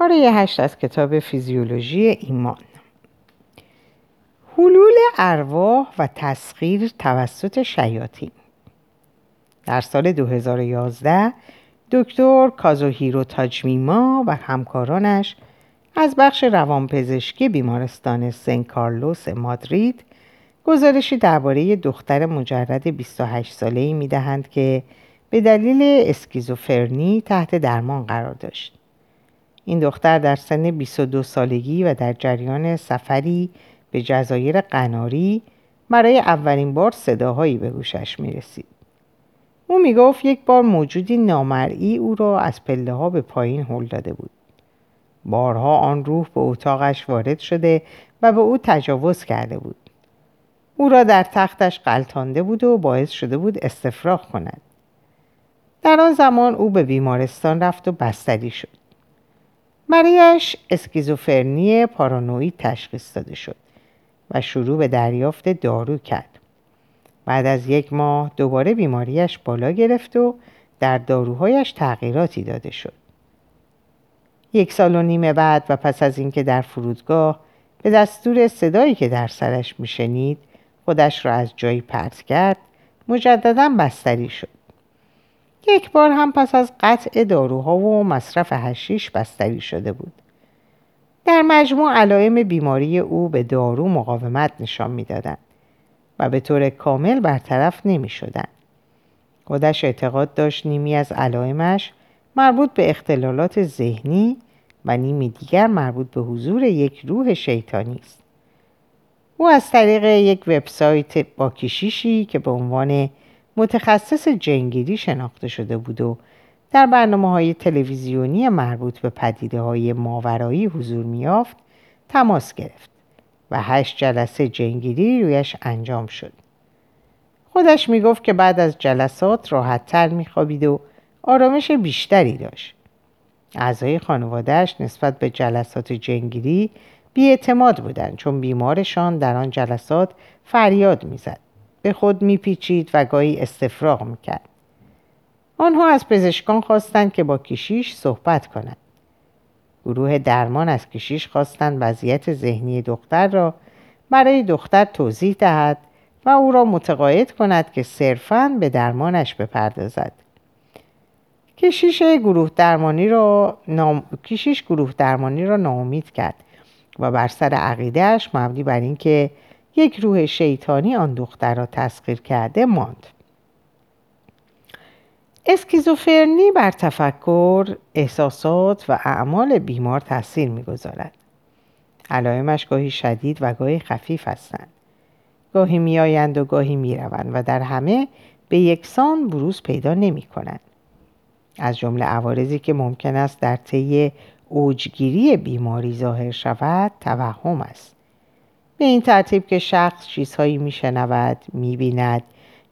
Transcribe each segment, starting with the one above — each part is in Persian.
پاره هشت از کتاب فیزیولوژی ایمان حلول ارواح و تسخیر توسط شیاطین در سال 2011 دکتر کازوهیرو تاجمیما و همکارانش از بخش روانپزشکی بیمارستان سن کارلوس مادرید گزارشی درباره دختر مجرد 28 ساله‌ای می‌دهند که به دلیل اسکیزوفرنی تحت درمان قرار داشت. این دختر در سن 22 سالگی و در جریان سفری به جزایر قناری برای اولین بار صداهایی به گوشش می رسید. او می گفت یک بار موجودی نامرئی او را از پله ها به پایین هل داده بود. بارها آن روح به اتاقش وارد شده و به او تجاوز کرده بود. او را در تختش قلتانده بود و باعث شده بود استفراغ کند. در آن زمان او به بیمارستان رفت و بستری شد. مریش اسکیزوفرنی پارانوید تشخیص داده شد و شروع به دریافت دارو کرد. بعد از یک ماه دوباره بیماریش بالا گرفت و در داروهایش تغییراتی داده شد. یک سال و نیم بعد و پس از اینکه در فرودگاه به دستور صدایی که در سرش میشنید خودش را از جایی پرت کرد مجددا بستری شد یک بار هم پس از قطع داروها و مصرف هشیش بستری شده بود در مجموع علائم بیماری او به دارو مقاومت نشان می‌دادند و به طور کامل برطرف نمی شدن. خودش اعتقاد داشت نیمی از علائمش مربوط به اختلالات ذهنی و نیمی دیگر مربوط به حضور یک روح شیطانی است. او از طریق یک وبسایت با کشیشی که به عنوان متخصص جنگیری شناخته شده بود و در برنامه های تلویزیونی مربوط به پدیده های ماورایی حضور میافت تماس گرفت و هشت جلسه جنگیری رویش انجام شد. خودش می‌گفت که بعد از جلسات راحتتر میخوابید و آرامش بیشتری داشت. اعضای خانوادهش نسبت به جلسات جنگیری بیاعتماد بودند چون بیمارشان در آن جلسات فریاد می‌زد به خود میپیچید و گاهی استفراغ می‌کرد. آنها از پزشکان خواستند که با کشیش صحبت کنند. گروه درمان از کشیش خواستند وضعیت ذهنی دختر را برای دختر توضیح دهد و او را متقاعد کند که صرفا به درمانش بپردازد. کشیش گروه درمانی را نام... کشیش گروه درمانی را ناامید کرد و بر سر عقیدهش مبنی بر اینکه یک روح شیطانی آن دختر را تسخیر کرده ماند اسکیزوفرنی بر تفکر، احساسات و اعمال بیمار تاثیر می‌گذارد. علائمش گاهی شدید و گاهی خفیف هستند. گاهی میآیند و گاهی می‌روند و در همه به یکسان بروز پیدا نمی کنند. از جمله عوارضی که ممکن است در طی اوجگیری بیماری ظاهر شود توهم است به این ترتیب که شخص چیزهایی میشنود می‌بیند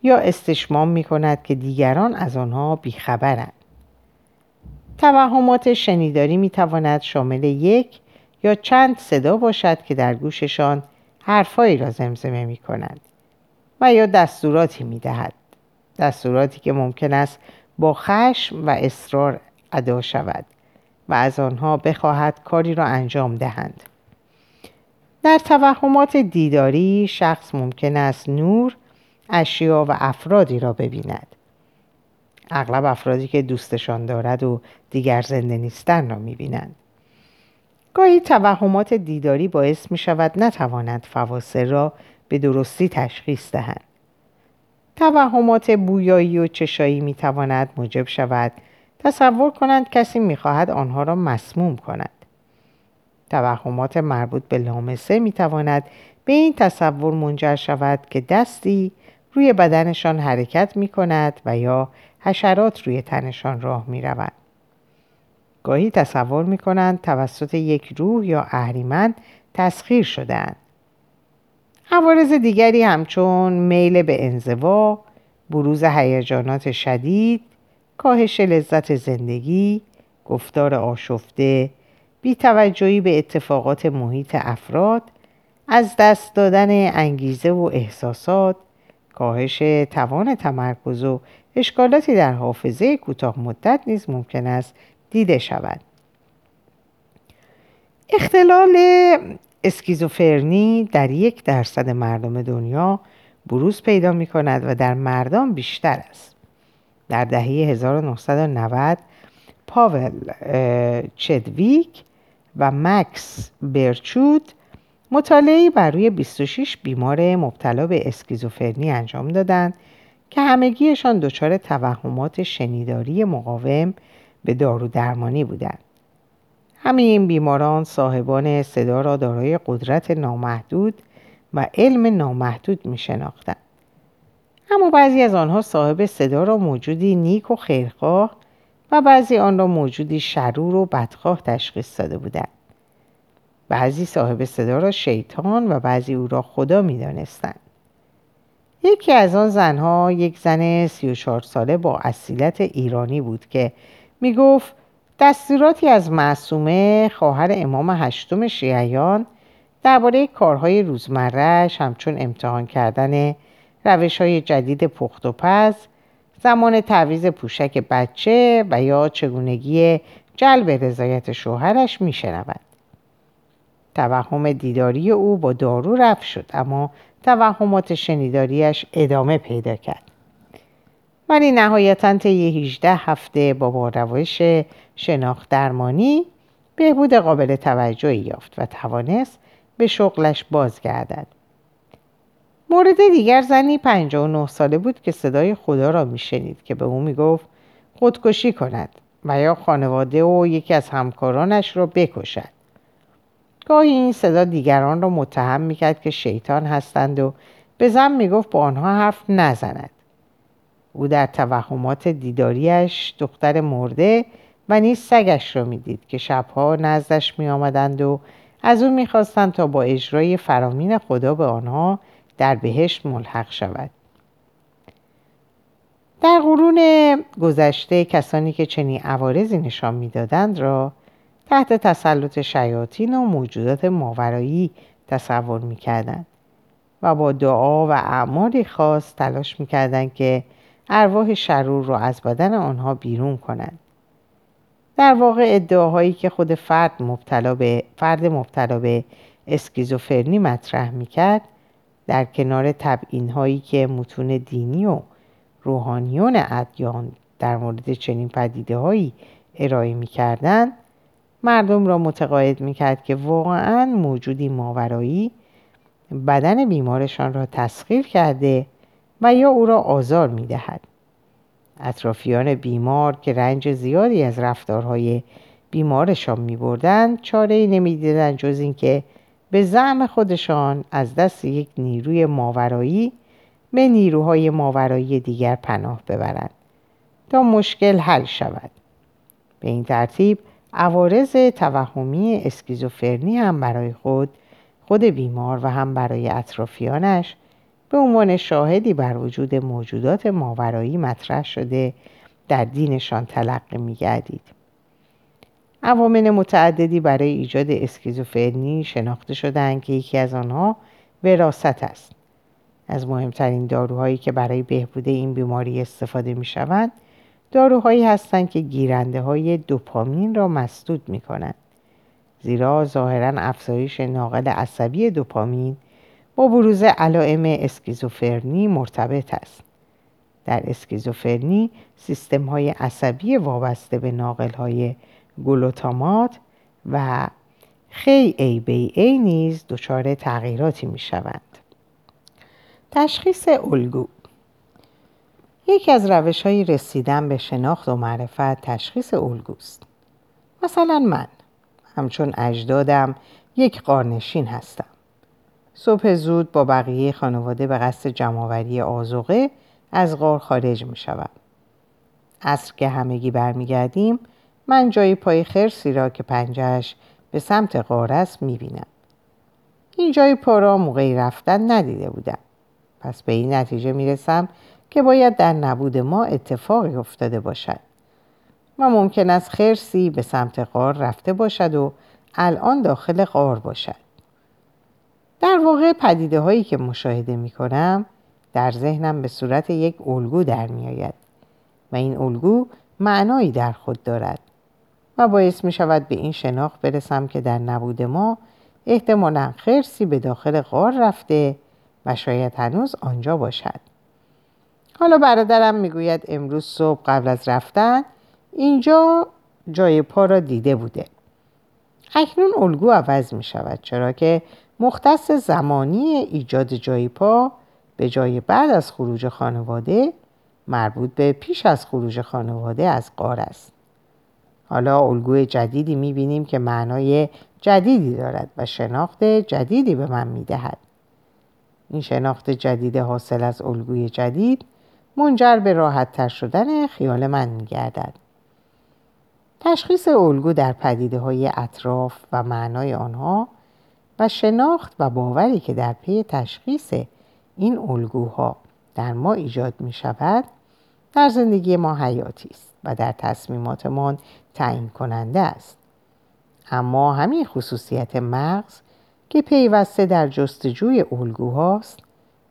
یا استشمام می‌کند که دیگران از آنها بیخبرند توهمات شنیداری می‌تواند شامل یک یا چند صدا باشد که در گوششان حرفهایی را زمزمه می کنند و یا دستوراتی می دهد. دستوراتی که ممکن است با خشم و اصرار ادا شود و از آنها بخواهد کاری را انجام دهند در توهمات دیداری شخص ممکن است نور اشیا و افرادی را ببیند. اغلب افرادی که دوستشان دارد و دیگر زنده نیستن را می‌بینند. گاهی توهمات دیداری باعث می شود نتوانند فواصل را به درستی تشخیص دهند. توهمات بویایی و چشایی می تواند موجب شود تصور کنند کسی می‌خواهد آنها را مسموم کند. توهمات مربوط به لامسه می‌تواند به این تصور منجر شود که دستی روی بدنشان حرکت می کند و یا حشرات روی تنشان راه می روند. گاهی تصور می کنند توسط یک روح یا اهریمن تسخیر شدهاند. عوارض دیگری همچون میل به انزوا، بروز هیجانات شدید، کاهش لذت زندگی، گفتار آشفته، بیتوجهی به اتفاقات محیط افراد، از دست دادن انگیزه و احساسات، کاهش توان تمرکز و اشکالاتی در حافظه کوتاه مدت نیز ممکن است دیده شود. اختلال اسکیزوفرنی در یک درصد مردم دنیا بروز پیدا می کند و در مردان بیشتر است. در دهه 1990 پاول چدویک و مکس برچود مطالعه بر روی 26 بیمار مبتلا به اسکیزوفرنی انجام دادند که همگیشان دچار توهمات شنیداری مقاوم به دارو درمانی بودند. همه این بیماران صاحبان صدا را دارای قدرت نامحدود و علم نامحدود می شناختند. اما بعضی از آنها صاحب صدا را موجودی نیک و خیرخواه و بعضی آن را موجودی شرور و بدخواه تشخیص داده بودند. بعضی صاحب صدا را شیطان و بعضی او را خدا می دانستند. یکی از آن زنها یک زن 34 ساله با اصیلت ایرانی بود که می گفت دستوراتی از معصومه خواهر امام هشتم شیعیان درباره کارهای روزمرهش همچون امتحان کردن روش های جدید پخت و پز زمان تعویز پوشک بچه و یا چگونگی جلب رضایت شوهرش میشنود. توهم دیداری او با دارو رفت شد اما توهمات شنیداریش ادامه پیدا کرد. ولی نهایتا طی 18 هفته با با روش شناخت درمانی بهبود قابل توجهی یافت و توانست به شغلش بازگردد. مورد دیگر زنی 59 ساله بود که صدای خدا را میشنید که به او می‌گفت خودکشی کند و یا خانواده و یکی از همکارانش را بکشد. گاهی این صدا دیگران را متهم می‌کرد که شیطان هستند و به زن می‌گفت با آنها حرف نزند. او در توهمات دیداریش دختر مرده و نیز سگش را می‌دید که شبها نزدش می آمدند و از او می‌خواستند تا با اجرای فرامین خدا به آنها در بهشت ملحق شود. در قرون گذشته کسانی که چنین عوارضی نشان می‌دادند را تحت تسلط شیاطین و موجودات ماورایی تصور می‌کردند و با دعا و اعمالی خاص تلاش می‌کردند که ارواح شرور را از بدن آنها بیرون کنند. در واقع ادعاهایی که خود فرد مبتلا به فرد مبتلا به اسکیزوفرنی مطرح می‌کرد در کنار تبعین هایی که متون دینی و روحانیون ادیان در مورد چنین پدیده هایی ارائه می‌کردند مردم را متقاعد می‌کرد که واقعا موجودی ماورایی بدن بیمارشان را تسخیر کرده و یا او را آزار می‌دهد. اطرافیان بیمار که رنج زیادی از رفتارهای بیمارشان می بردن چاره ای نمی جز اینکه به زعم خودشان از دست یک نیروی ماورایی به نیروهای ماورایی دیگر پناه ببرند تا مشکل حل شود به این ترتیب عوارض توهمی اسکیزوفرنی هم برای خود خود بیمار و هم برای اطرافیانش به عنوان شاهدی بر وجود موجودات ماورایی مطرح شده در دینشان تلقی می گردید. عوامل متعددی برای ایجاد اسکیزوفرنی شناخته شدند که یکی از آنها وراست است. از مهمترین داروهایی که برای بهبود این بیماری استفاده می شوند داروهایی هستند که گیرنده های دوپامین را مسدود می کنند. زیرا ظاهرا افزایش ناقل عصبی دوپامین با بروز علائم اسکیزوفرنی مرتبط است. در اسکیزوفرنی سیستم های عصبی وابسته به ناقل های گلوتامات و خی ای بی ای نیز دچار تغییراتی می شوند. تشخیص الگو یکی از روش های رسیدن به شناخت و معرفت تشخیص الگوست. مثلا من همچون اجدادم یک قارنشین هستم. صبح زود با بقیه خانواده به قصد جمعآوری آزوقه از غار خارج می شوم. عصر که همگی برمیگردیم من جای پای خرسی را که پنجهش به سمت غار است می بینم. این جای پا را موقعی رفتن ندیده بودم. پس به این نتیجه می رسم که باید در نبود ما اتفاقی افتاده باشد. و ممکن است خرسی به سمت غار رفته باشد و الان داخل غار باشد. در واقع پدیده هایی که مشاهده می کنم در ذهنم به صورت یک الگو در می آید و این الگو معنایی در خود دارد و باعث می شود به این شناخت برسم که در نبود ما احتمالا خرسی به داخل غار رفته و شاید هنوز آنجا باشد. حالا برادرم می‌گوید امروز صبح قبل از رفتن اینجا جای پا را دیده بوده. اکنون الگو عوض می شود چرا که مختص زمانی ایجاد جای پا به جای بعد از خروج خانواده مربوط به پیش از خروج خانواده از قار است. حالا الگوی جدیدی می بینیم که معنای جدیدی دارد و شناخت جدیدی به من می دهد. این شناخت جدید حاصل از الگوی جدید منجر به راحت تر شدن خیال من می گردد. تشخیص الگو در پدیده های اطراف و معنای آنها و شناخت و باوری که در پی تشخیص این الگوها در ما ایجاد می شود در زندگی ما حیاتی است و در تصمیماتمان تعیین کننده است. اما همین خصوصیت مغز که پیوسته در جستجوی الگوهاست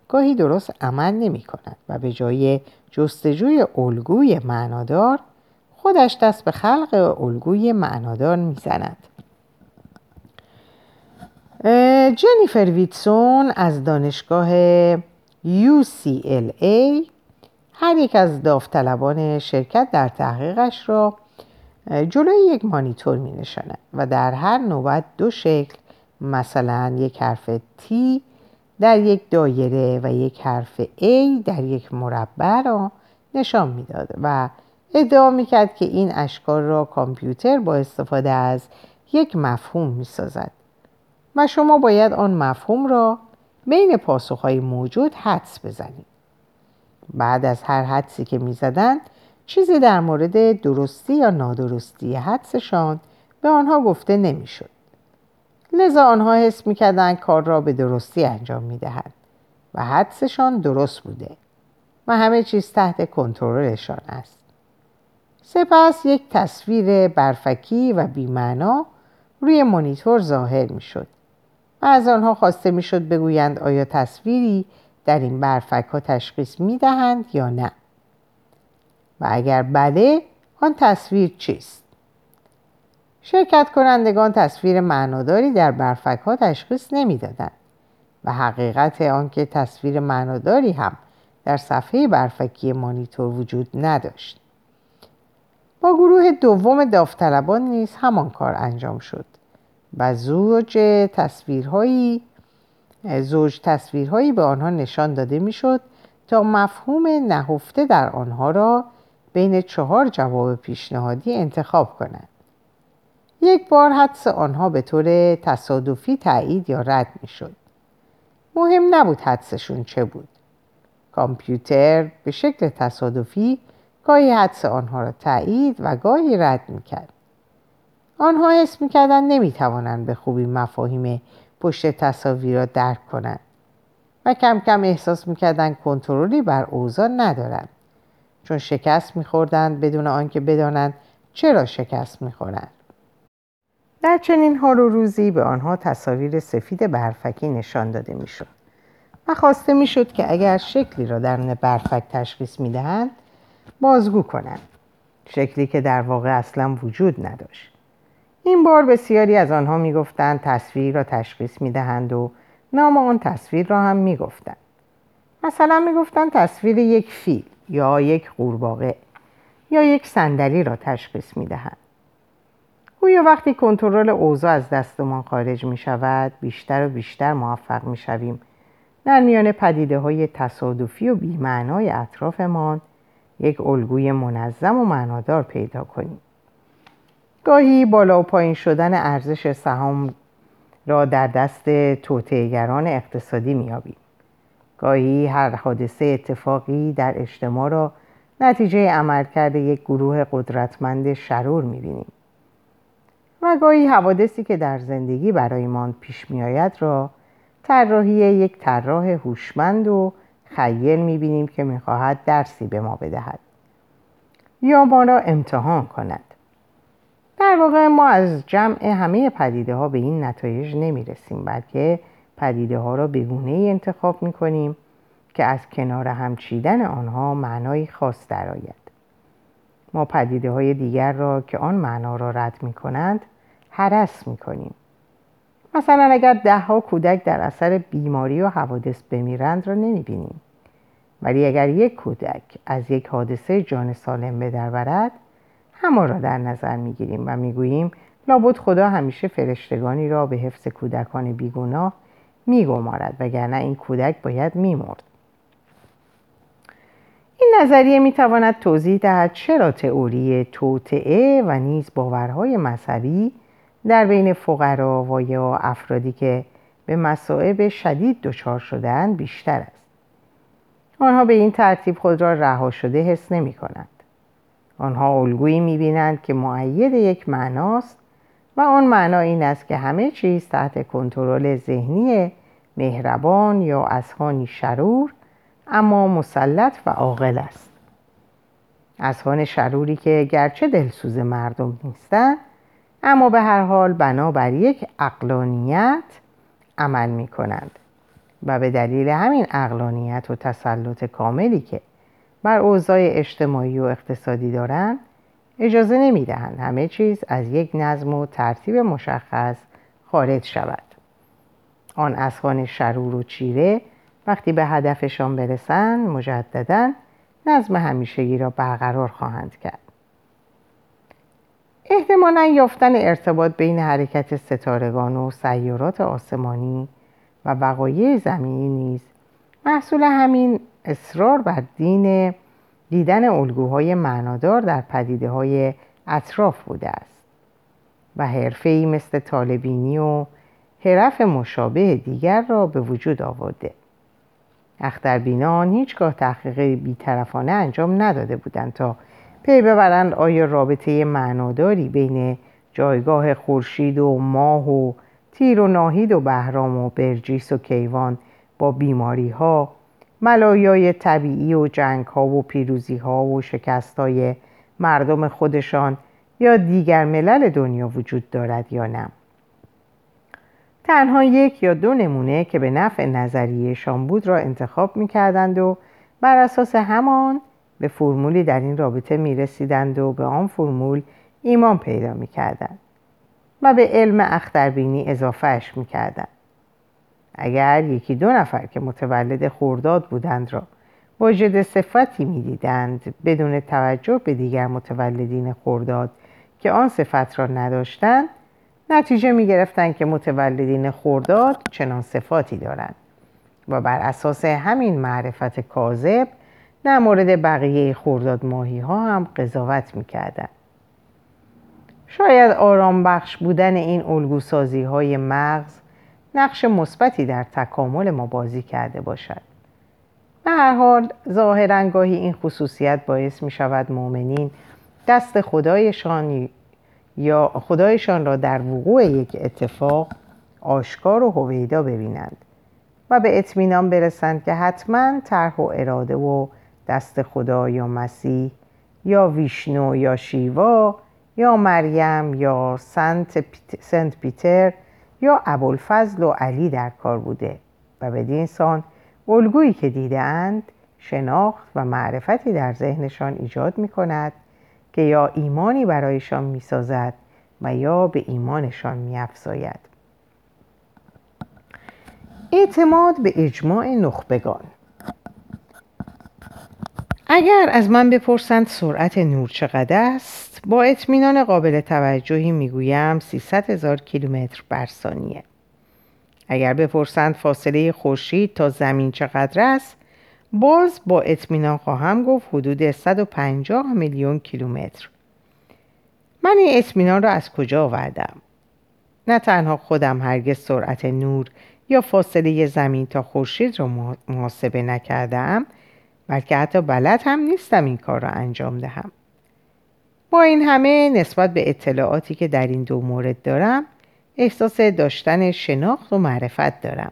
گاهی درست عمل نمی کند و به جای جستجوی الگوی معنادار خودش دست به خلق الگوی معنادار می‌زند جنیفر ویتسون از دانشگاه UCLA هر یک از داوطلبان شرکت در تحقیقش را جلوی یک مانیتور می نشاند و در هر نوبت دو شکل مثلا یک حرف T در یک دایره و یک حرف A در یک مربع را نشان می‌داد و ادعا می‌کرد که این اشکال را کامپیوتر با استفاده از یک مفهوم می‌سازد و شما باید آن مفهوم را بین پاسخهای موجود حدس بزنید. بعد از هر حدسی که می‌زدند چیزی در مورد درستی یا نادرستی حدسشان به آنها گفته نمی‌شد. لذا آنها حس می‌کردند کار را به درستی انجام می‌دهند و حدسشان درست بوده و همه چیز تحت کنترلشان است. سپس یک تصویر برفکی و بیمعنا روی مانیتور ظاهر می‌شد و از آنها خواسته می‌شد بگویند آیا تصویری در این برفک ها تشخیص می دهند یا نه. و اگر بله آن تصویر چیست؟ شرکت کنندگان تصویر معناداری در برفک ها تشخیص نمی‌دادند و حقیقت آنکه تصویر معناداری هم در صفحه برفکی مانیتور وجود نداشت. با گروه دوم داوطلبان نیز همان کار انجام شد و زوج تصویرهایی زوج تصویرهایی به آنها نشان داده می‌شد تا مفهوم نهفته در آنها را بین چهار جواب پیشنهادی انتخاب کنند. یک بار حدس آنها به طور تصادفی تایید یا رد می‌شد. مهم نبود حدسشون چه بود. کامپیوتر به شکل تصادفی گاهی حدس آنها را تایید و گاهی رد می‌کرد. آنها حس می‌کردند نمی‌توانند به خوبی مفاهیم پشت تصاویر را درک کنند و کم کم احساس می‌کردند کنترلی بر اوضاع ندارند. چون شکست میخوردند بدون آنکه بدانند چرا شکست می‌خورند. در چنین حال و روزی به آنها تصاویر سفید برفکی نشان داده می‌شد و خواسته می‌شد که اگر شکلی را در برفک تشخیص می‌دهند بازگو کنند. شکلی که در واقع اصلا وجود نداشت. این بار بسیاری از آنها می‌گفتند تصویر را تشخیص می‌دهند و نام آن تصویر را هم می‌گفتند. مثلا می‌گفتند تصویر یک فیل یا یک قورباغه یا یک صندلی را تشخیص می‌دهند. گویا وقتی کنترل اوضاع از دستمان خارج می شود بیشتر و بیشتر موفق می شویم در میان پدیده های تصادفی و بیمعنای اطرافمان یک الگوی منظم و معنادار پیدا کنیم. گاهی بالا و پایین شدن ارزش سهام را در دست توطئهگران اقتصادی میابیم گاهی هر حادثه اتفاقی در اجتماع را نتیجه عملکرد یک گروه قدرتمند شرور می‌بینیم و گاهی حوادثی که در زندگی برایمان پیش میآید را طراحی یک طراح هوشمند و خیر می‌بینیم که می‌خواهد درسی به ما بدهد یا ما را امتحان کند. در واقع ما از جمع همه پدیده ها به این نتایج نمی رسیم بلکه پدیده ها را به گونه ای انتخاب می کنیم که از کنار هم چیدن آنها معنای خاص درآید. ما پدیده های دیگر را که آن معنا را رد می کنند حرس می کنیم مثلا اگر دهها کودک در اثر بیماری و حوادث بمیرند را نمی بینیم ولی اگر یک کودک از یک حادثه جان سالم به همه را در نظر می گیریم و می گوییم لابد خدا همیشه فرشتگانی را به حفظ کودکان بیگناه می گمارد وگرنه این کودک باید می مرد. این نظریه می تواند توضیح دهد چرا تئوری توطعه و نیز باورهای مذهبی در بین فقرا و یا افرادی که به مصائب شدید دچار شدهاند بیشتر است آنها به این ترتیب خود را رها شده حس نمی کنند آنها الگویی می بینند که معید یک معناست و آن معنا این است که همه چیز تحت کنترل ذهنی مهربان یا اذهانی شرور اما مسلط و عاقل است. اذهان شروری که گرچه دلسوز مردم نیستند اما به هر حال بنابر یک اقلانیت عمل می کنند و به دلیل همین اقلانیت و تسلط کاملی که بر اوضاع اجتماعی و اقتصادی دارند اجازه نمی دهند همه چیز از یک نظم و ترتیب مشخص خارج شود. آن اسخان شرور و چیره وقتی به هدفشان برسند مجددا نظم همیشگی را برقرار خواهند کرد. احتمالا یافتن ارتباط بین حرکت ستارگان و سیارات آسمانی و وقایع زمینی نیز محصول همین اصرار بر دین دیدن الگوهای معنادار در پدیده های اطراف بوده است و ای مثل طالبینی و حرف مشابه دیگر را به وجود آورده. اختربینان هیچگاه تحقیق بیطرفانه انجام نداده بودند تا پی ببرند آیا رابطه معناداری بین جایگاه خورشید و ماه و تیر و ناهید و بهرام و برجیس و کیوان با بیماری ها ملایای طبیعی و جنگ ها و پیروزی ها و شکست های مردم خودشان یا دیگر ملل دنیا وجود دارد یا نه تنها یک یا دو نمونه که به نفع نظریهشان بود را انتخاب می کردند و بر اساس همان به فرمولی در این رابطه می رسیدند و به آن فرمول ایمان پیدا می کردند و به علم اختربینی اضافهش می کردند. اگر یکی دو نفر که متولد خورداد بودند را واجد صفتی می دیدند بدون توجه به دیگر متولدین خورداد که آن صفت را نداشتند نتیجه می گرفتند که متولدین خورداد چنان صفاتی دارند و بر اساس همین معرفت کاذب در مورد بقیه خورداد ماهی ها هم قضاوت می کردن. شاید آرام بخش بودن این الگوسازی های مغز نقش مثبتی در تکامل ما بازی کرده باشد. به هر حال ظاهرا گاهی این خصوصیت باعث می شود مؤمنین دست خدایشان یا خدایشان را در وقوع یک اتفاق آشکار و هویدا ببینند و به اطمینان برسند که حتما طرح و اراده و دست خدا یا مسیح یا ویشنو یا شیوا یا مریم یا سنت, سنت پیتر یا ابوالفضل و علی در کار بوده و به دینسان الگویی که دیدند شناخت و معرفتی در ذهنشان ایجاد می کند که یا ایمانی برایشان می سازد و یا به ایمانشان می افزاید. اعتماد به اجماع نخبگان اگر از من بپرسند سرعت نور چقدر است با اطمینان قابل توجهی می‌گویم 300 هزار کیلومتر بر ثانیه. اگر بپرسند فاصله خورشید تا زمین چقدر است باز با اطمینان خواهم گفت حدود 150 میلیون کیلومتر. من این اطمینان را از کجا آوردم؟ نه تنها خودم هرگز سرعت نور یا فاصله زمین تا خورشید را محاسبه نکردم بلکه حتی بلد هم نیستم این کار را انجام دهم. با این همه نسبت به اطلاعاتی که در این دو مورد دارم احساس داشتن شناخت و معرفت دارم.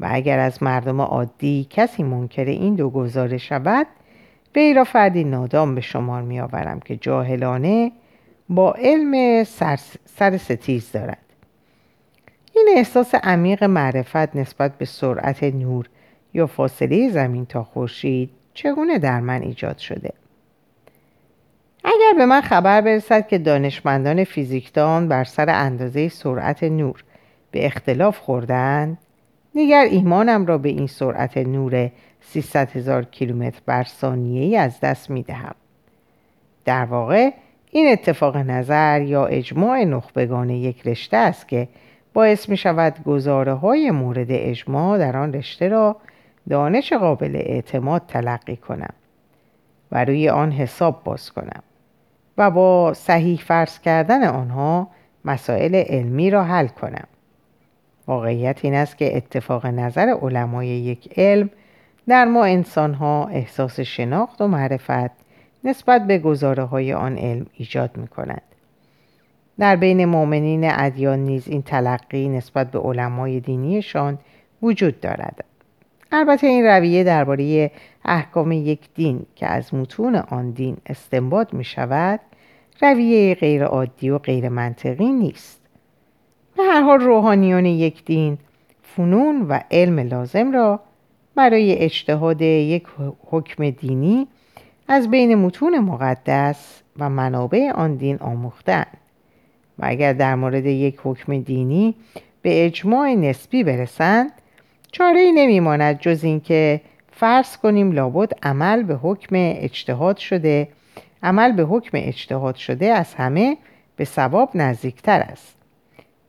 و اگر از مردم عادی کسی منکر این دو گزاره شود وی را فردی نادام به شمار می آورم که جاهلانه با علم سر, سر ستیز دارد. این احساس عمیق معرفت نسبت به سرعت نور یا فاصله زمین تا خورشید چگونه در من ایجاد شده؟ اگر به من خبر برسد که دانشمندان فیزیکدان بر سر اندازه سرعت نور به اختلاف خوردند دیگر ایمانم را به این سرعت نور 300 هزار کیلومتر بر ثانیه از دست می دهم. در واقع این اتفاق نظر یا اجماع نخبگان یک رشته است که باعث می شود گزاره های مورد اجماع در آن رشته را دانش قابل اعتماد تلقی کنم و روی آن حساب باز کنم و با صحیح فرض کردن آنها مسائل علمی را حل کنم واقعیت این است که اتفاق نظر علمای یک علم در ما انسان ها احساس شناخت و معرفت نسبت به گزاره های آن علم ایجاد می کند. در بین مؤمنین ادیان نیز این تلقی نسبت به علمای دینیشان وجود دارد. البته این رویه درباره احکام یک دین که از متون آن دین استنباط می شود رویه غیر عادی و غیر منطقی نیست. به هر حال روحانیان یک دین فنون و علم لازم را برای اجتهاد یک حکم دینی از بین متون مقدس و منابع آن دین آموختن و اگر در مورد یک حکم دینی به اجماع نسبی برسند چاره نمیماند جز اینکه فرض کنیم لابد عمل به حکم اجتهاد شده. عمل به حکم اجتهاد شده از همه به ثواب نزدیکتر است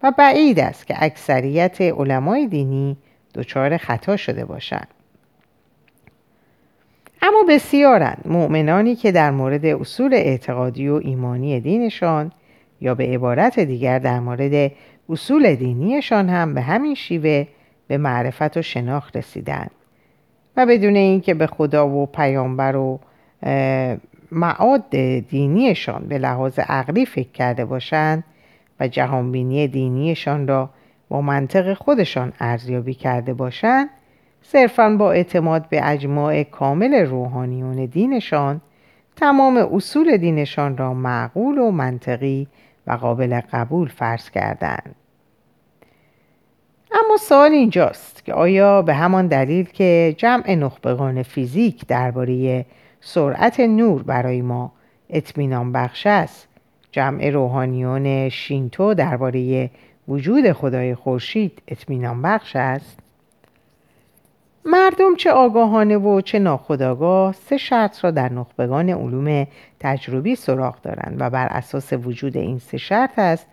و بعید است که اکثریت علمای دینی دچار خطا شده باشند. اما بسیارند مؤمنانی که در مورد اصول اعتقادی و ایمانی دینشان یا به عبارت دیگر در مورد اصول دینیشان هم به همین شیوه به معرفت و شناخت رسیدند و بدون اینکه به خدا و پیامبر و معاد دینیشان به لحاظ عقلی فکر کرده باشند و جهانبینی دینیشان را با منطق خودشان ارزیابی کرده باشند صرفا با اعتماد به اجماع کامل روحانیون دینشان تمام اصول دینشان را معقول و منطقی و قابل قبول فرض کردند. اما سوال اینجاست که آیا به همان دلیل که جمع نخبگان فیزیک درباره سرعت نور برای ما اطمینان بخش است جمع روحانیون شینتو درباره وجود خدای خورشید اطمینان بخش است؟ مردم چه آگاهانه و چه ناخداگاه سه شرط را در نخبگان علوم تجربی سراغ دارند و بر اساس وجود این سه شرط است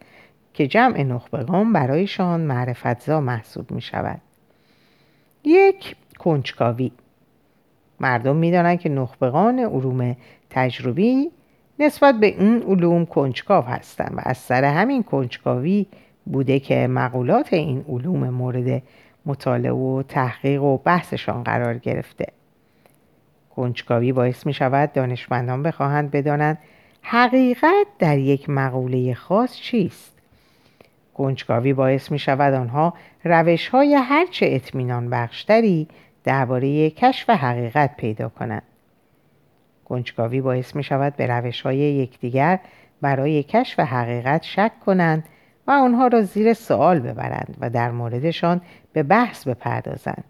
که جمع نخبگان برایشان معرفتزا محسوب می شود یک کنجکاوی. مردم می دانند که نخبگان علوم تجربی نسبت به این علوم کنجکاو هستند و از سر همین کنجکاوی بوده که مقولات این علوم مورد مطالعه و تحقیق و بحثشان قرار گرفته. کنجکاوی باعث می شود دانشمندان بخواهند بدانند حقیقت در یک مقوله خاص چیست. کنجکاوی باعث می شود آنها روش های هرچه اطمینان بخشتری درباره کشف حقیقت پیدا کنند. کنجکاوی باعث می شود به روش های یکدیگر برای کشف حقیقت شک کنند و آنها را زیر سوال ببرند و در موردشان به بحث بپردازند.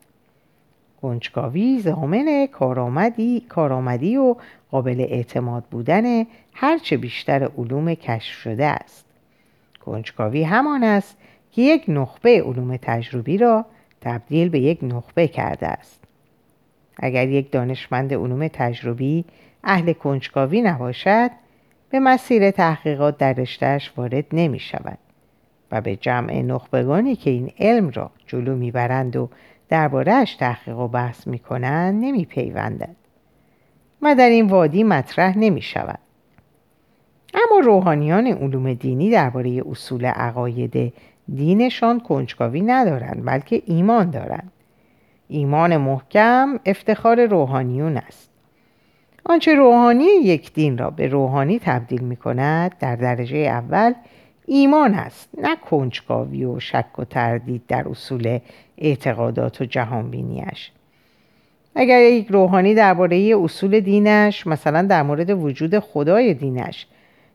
کنجکاوی زامن کارآمدی کارآمدی و قابل اعتماد بودن هرچه بیشتر علوم کشف شده است. کنجکاوی همان است که یک نخبه علوم تجربی را تبدیل به یک نخبه کرده است اگر یک دانشمند علوم تجربی اهل کنجکاوی نباشد به مسیر تحقیقات در رشتهش وارد نمی شود و به جمع نخبگانی که این علم را جلو می‌برند و دربارهش تحقیق و بحث می‌کنند نمیپیوندد و در این وادی مطرح نمی شود. اما روحانیان علوم دینی درباره اصول عقاید دینشان کنجکاوی ندارند بلکه ایمان دارند. ایمان محکم افتخار روحانیون است. آنچه روحانی یک دین را به روحانی تبدیل می کند در درجه اول ایمان است نه کنجکاوی و شک و تردید در اصول اعتقادات و جهانبینیش اگر یک روحانی درباره اصول دینش مثلا در مورد وجود خدای دینش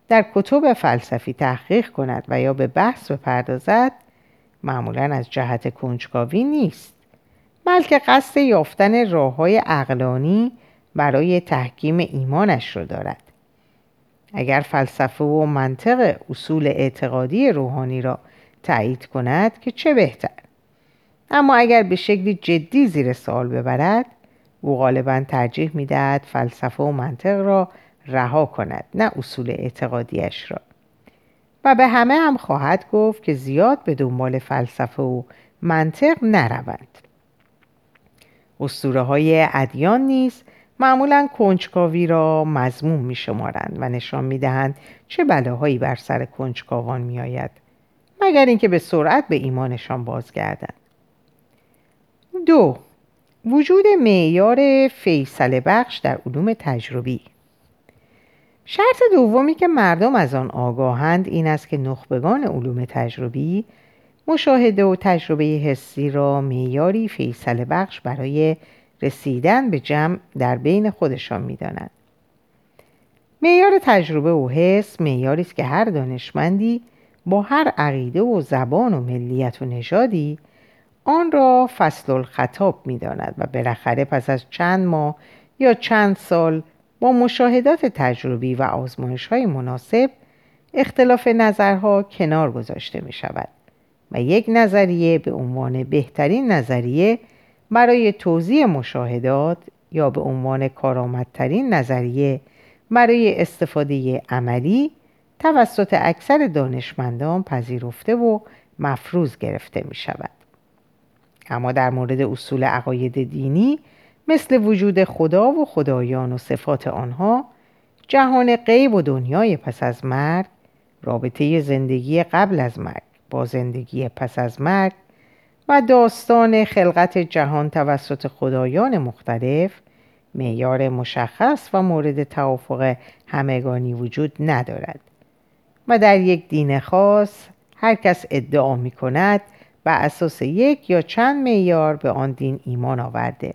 در کتب فلسفی تحقیق کند و یا به بحث بپردازد معمولا از جهت کنجکاوی نیست بلکه قصد یافتن راه های اقلانی برای تحکیم ایمانش رو دارد. اگر فلسفه و منطق اصول اعتقادی روحانی را تایید کند که چه بهتر؟ اما اگر به شکلی جدی زیر سوال ببرد او غالبا ترجیح می‌دهد فلسفه و منطق را رها کند نه اصول اعتقادیش را. و به همه هم خواهد گفت که زیاد به دنبال فلسفه و منطق نروند. اسطوره های ادیان نیز معمولا کنجکاوی را مضمون می شمارند و نشان می دهند چه بلاهایی بر سر کنجکاوان می آید مگر اینکه به سرعت به ایمانشان بازگردند. دو وجود معیار فیصل بخش در علوم تجربی. شرط دومی که مردم از آن آگاهند این است که نخبگان علوم تجربی مشاهده و تجربه حسی را معیاری فیصل بخش برای رسیدن به جمع در بین خودشان می‌دانند. معیار تجربه و حس معیاری است که هر دانشمندی با هر عقیده و زبان و ملیت و نژادی آن را فصل الخطاب می داند و بالاخره پس از چند ماه یا چند سال با مشاهدات تجربی و آزمایش های مناسب اختلاف نظرها کنار گذاشته می شود و یک نظریه به عنوان بهترین نظریه برای توضیح مشاهدات یا به عنوان کارآمدترین نظریه برای استفاده عملی توسط اکثر دانشمندان پذیرفته و مفروض گرفته می شود. اما در مورد اصول عقاید دینی مثل وجود خدا و خدایان و صفات آنها جهان غیب و دنیای پس از مرگ رابطه زندگی قبل از مرگ با زندگی پس از مرگ و داستان خلقت جهان توسط خدایان مختلف معیار مشخص و مورد توافق همگانی وجود ندارد. و در یک دین خاص هر کس ادعا می کند بر اساس یک یا چند معیار به آن دین ایمان آورده.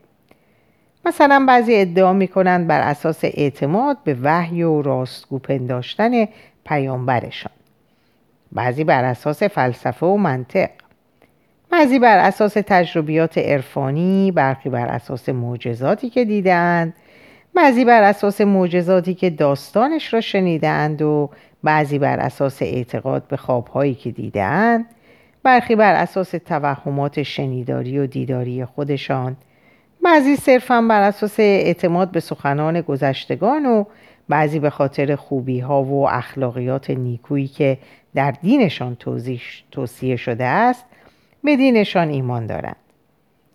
مثلا بعضی ادعا می کنند بر اساس اعتماد به وحی و راستگو پنداشتن پیامبرشان. بعضی بر اساس فلسفه و منطق. بعضی بر اساس تجربیات عرفانی برخی بر اساس معجزاتی که دیدند بعضی بر اساس معجزاتی که داستانش را شنیدند و بعضی بر اساس اعتقاد به خوابهایی که دیدند برخی بر اساس توهمات شنیداری و دیداری خودشان. بعضی صرفا بر اساس اعتماد به سخنان گذشتگان و بعضی به خاطر خوبی ها و اخلاقیات نیکویی که در دینشان توصیه شده است به دینشان ایمان دارند.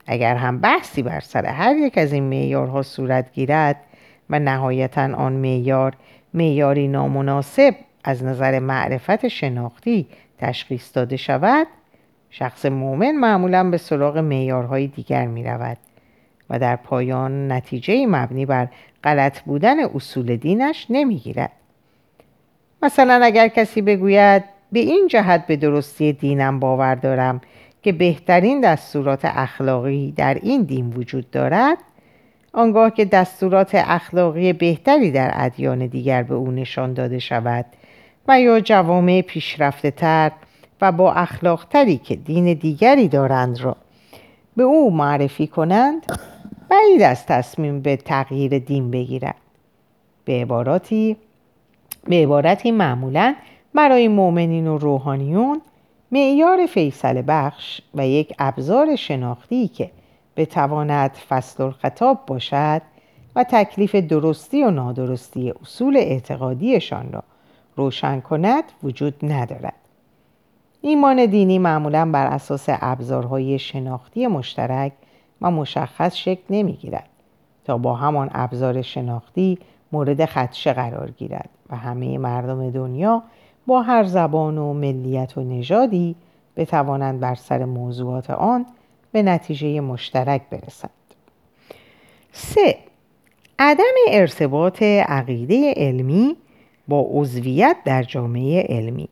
اگر هم بحثی بر سر هر یک از این معیارها صورت گیرد و نهایتا آن معیار معیاری نامناسب از نظر معرفت شناختی تشخیص داده شود شخص مؤمن معمولا به سراغ معیارهای دیگر می رود و در پایان نتیجه مبنی بر غلط بودن اصول دینش نمی گیرد. مثلا اگر کسی بگوید به این جهت به درستی دینم باور دارم که بهترین دستورات اخلاقی در این دین وجود دارد آنگاه که دستورات اخلاقی بهتری در ادیان دیگر به او نشان داده شود و یا جوامع پیشرفته تر و با اخلاقتری که دین دیگری دارند را به او معرفی کنند بعید از تصمیم به تغییر دین بگیرد. به عباراتی به عبارتی معمولا برای مؤمنین و روحانیون معیار فیصل بخش و یک ابزار شناختی که بتواند فصل خطاب باشد و تکلیف درستی و نادرستی اصول اعتقادیشان را روشن کند وجود ندارد. ایمان دینی معمولا بر اساس ابزارهای شناختی مشترک و مشخص شکل نمی‌گیرد تا با همان ابزار شناختی مورد خدشه قرار گیرد و همه مردم دنیا با هر زبان و ملیت و نژادی بتوانند بر سر موضوعات آن به نتیجه مشترک برسند. 3. عدم ارتباط عقیده علمی با عضویت در جامعه علمی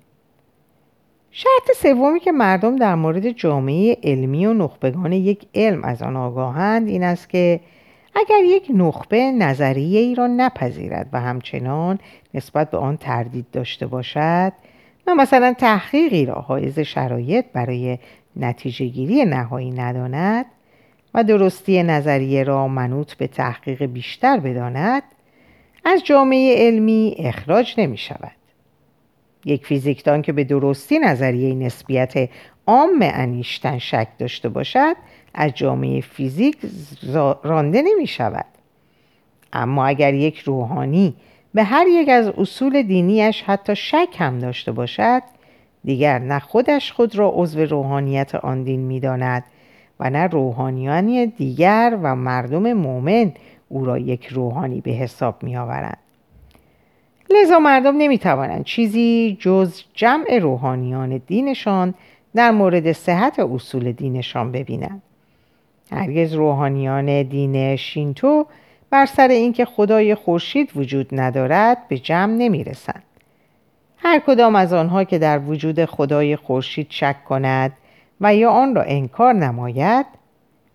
شرط سومی که مردم در مورد جامعه علمی و نخبگان یک علم از آن آگاهند این است که اگر یک نخبه نظریه ای را نپذیرد و همچنان نسبت به آن تردید داشته باشد و مثلا تحقیقی را حائز شرایط برای نتیجه گیری نهایی نداند و درستی نظریه را منوط به تحقیق بیشتر بداند از جامعه علمی اخراج نمی شود. یک فیزیکدان که به درستی نظریه نسبیت عام انیشتن شک داشته باشد از جامعه فیزیک رانده نمی شود. اما اگر یک روحانی به هر یک از اصول دینیش حتی شک هم داشته باشد دیگر نه خودش خود را عضو روحانیت آن دین می داند و نه روحانیانی دیگر و مردم مؤمن او را یک روحانی به حساب می آورند. لذا مردم نمی توانند چیزی جز جمع روحانیان دینشان در مورد صحت اصول دینشان ببینند. هرگز روحانیان دین شینتو بر سر اینکه خدای خورشید وجود ندارد به جمع نمی رسند. هر کدام از آنها که در وجود خدای خورشید شک کند و یا آن را انکار نماید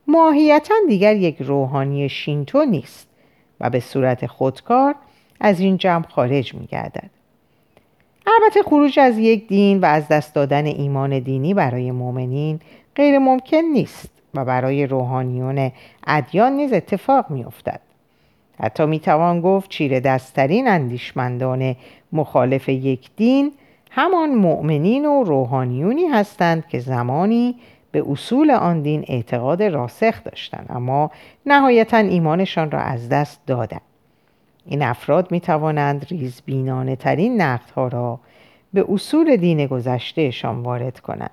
ماهیتا دیگر یک روحانی شینتو نیست و به صورت خودکار از این جمع خارج می گردد. البته خروج از یک دین و از دست دادن ایمان دینی برای مؤمنین غیر ممکن نیست و برای روحانیون ادیان نیز اتفاق می افتد. حتی می توان گفت چیر دستترین اندیشمندان مخالف یک دین همان مؤمنین و روحانیونی هستند که زمانی به اصول آن دین اعتقاد راسخ داشتند اما نهایتا ایمانشان را از دست دادند این افراد می توانند ریزبینانه ترین نقدها را به اصول دین گذشتهشان وارد کنند.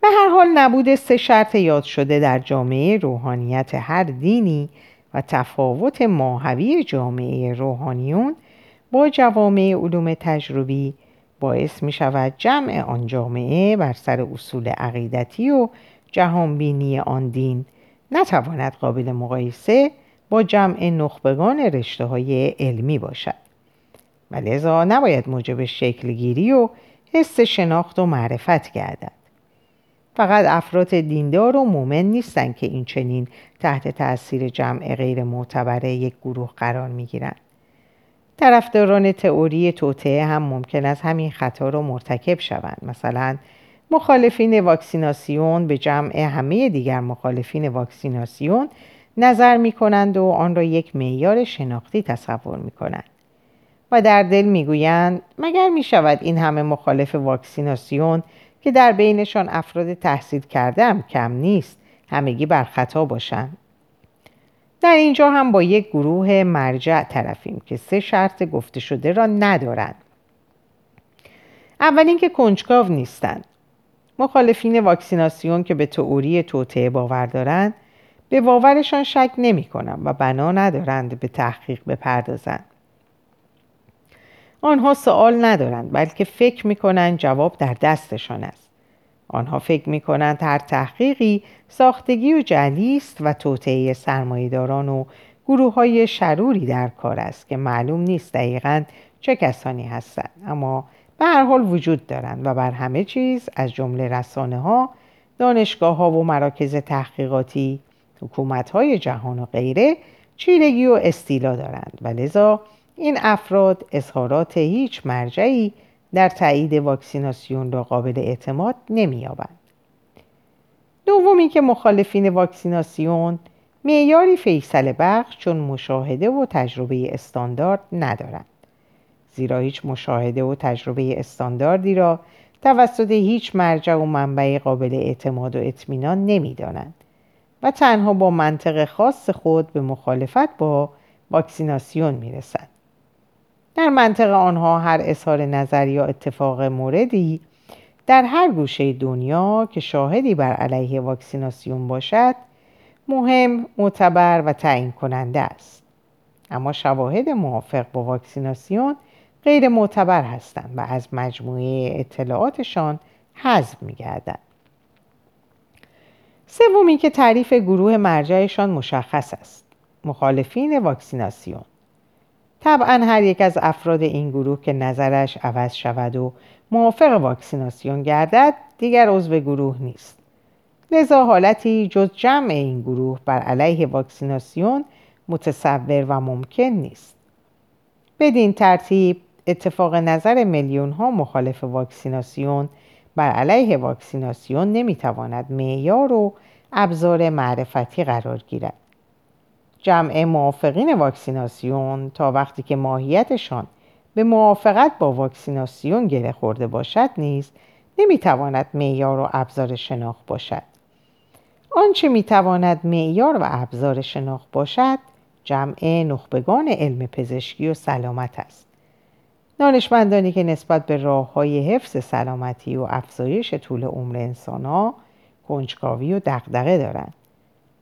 به هر حال نبود سه شرط یاد شده در جامعه روحانیت هر دینی و تفاوت ماهوی جامعه روحانیون با جوامع علوم تجربی باعث می شود جمع آن جامعه بر سر اصول عقیدتی و جهانبینی آن دین نتواند قابل مقایسه با جمع نخبگان رشته های علمی باشد. و لذا نباید موجب شکلگیری و حس شناخت و معرفت گردد. فقط افراد دیندار و مؤمن نیستند که این چنین تحت تاثیر جمع غیر معتبره یک گروه قرار می گیرند. طرفداران تئوری توطعه هم ممکن است همین خطا را مرتکب شوند. مثلا مخالفین واکسیناسیون به جمع همه دیگر مخالفین واکسیناسیون نظر می کنند و آن را یک معیار شناختی تصور می کنند و در دل می گویند مگر می شود این همه مخالف واکسیناسیون که در بینشان افراد تحصیل کرده هم کم نیست همگی بر خطا باشند؟ در اینجا هم با یک گروه مرجع طرفیم که سه شرط گفته شده را ندارند. اول اینکه کنجکاو نیستند. مخالفین واکسیناسیون که به تئوری توطعه باور دارند به باورشان شک نمی کنم و بنا ندارند به تحقیق بپردازند. آنها سوال ندارند بلکه فکر می کنند جواب در دستشان است. آنها فکر می کنند هر تحقیقی ساختگی و جلی است و توطعه سرمایهداران و گروه های شروری در کار است که معلوم نیست دقیقا چه کسانی هستند. اما به هر حال وجود دارند و بر همه چیز از جمله رسانه ها دانشگاه ها و مراکز تحقیقاتی حکومت های جهان و غیره چیرگی و استیلا دارند و لذا این افراد اظهارات هیچ مرجعی در تایید واکسیناسیون را قابل اعتماد نمییابند. دومی که مخالفین واکسیناسیون معیاری فیصل بخش چون مشاهده و تجربه استاندارد ندارند. زیرا هیچ مشاهده و تجربه استانداردی را توسط هیچ مرجع و منبع قابل اعتماد و اطمینان نمی‌دانند. و تنها با منطق خاص خود به مخالفت با واکسیناسیون می‌رسند در منطق آنها هر اظهار نظر یا اتفاق موردی در هر گوشه دنیا که شاهدی بر علیه واکسیناسیون باشد مهم، معتبر و تعیین کننده است. اما شواهد موافق با واکسیناسیون غیر معتبر هستند و از مجموعه اطلاعاتشان حذف می‌گردند. سومی که تعریف گروه مرجعشان مشخص است. مخالفین واکسیناسیون. طبعا هر یک از افراد این گروه که نظرش عوض شود و موافق واکسیناسیون گردد دیگر عضو گروه نیست. لذا حالتی جز جمع این گروه بر علیه واکسیناسیون متصور و ممکن نیست. بدین ترتیب اتفاق نظر میلیون ها مخالف واکسیناسیون بر علیه واکسیناسیون نمی‌تواند معیار و ابزار معرفتی قرار گیرد. جمع موافقین واکسیناسیون تا وقتی که ماهیتشان به موافقت با واکسیناسیون گره خورده باشد نیز نمی‌تواند معیار و ابزار شناخت باشد. آنچه می‌تواند معیار و ابزار شناخت باشد جمع نخبگان علم پزشکی و سلامت است. دانشمندانی که نسبت به راه های حفظ سلامتی و افزایش طول عمر انسانها کنجکاوی و دقدقه دارند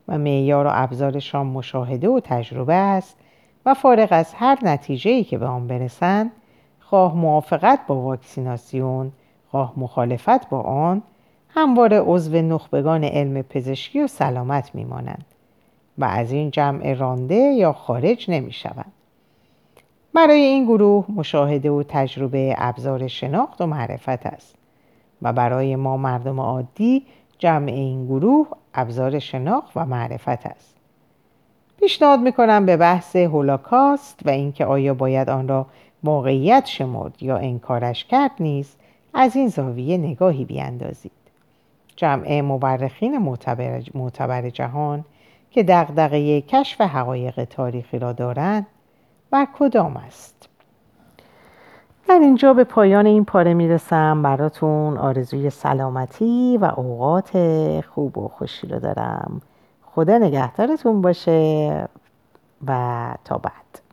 و معیار و ابزارشان مشاهده و تجربه است و فارغ از هر نتیجه که به آن برسند خواه موافقت با واکسیناسیون خواه مخالفت با آن همواره عضو نخبگان علم پزشکی و سلامت میمانند و از این جمع رانده یا خارج نمی شوند. برای این گروه مشاهده و تجربه ابزار شناخت و معرفت است و برای ما مردم عادی جمع این گروه ابزار شناخت و معرفت است. پیشنهاد می‌کنم به بحث هولوکاست و اینکه آیا باید آن را واقعیت شمرد یا انکارش کرد نیز از این زاویه نگاهی بیاندازید. جمع مورخین معتبر, معتبر جهان که دغدغه کشف حقایق تاریخی را دارند بر کدام است؟ در اینجا به پایان این پاره می‌رسم. براتون آرزوی سلامتی و اوقات خوب و خوشی رو دارم. خدا نگهدارتون باشه و تا بعد.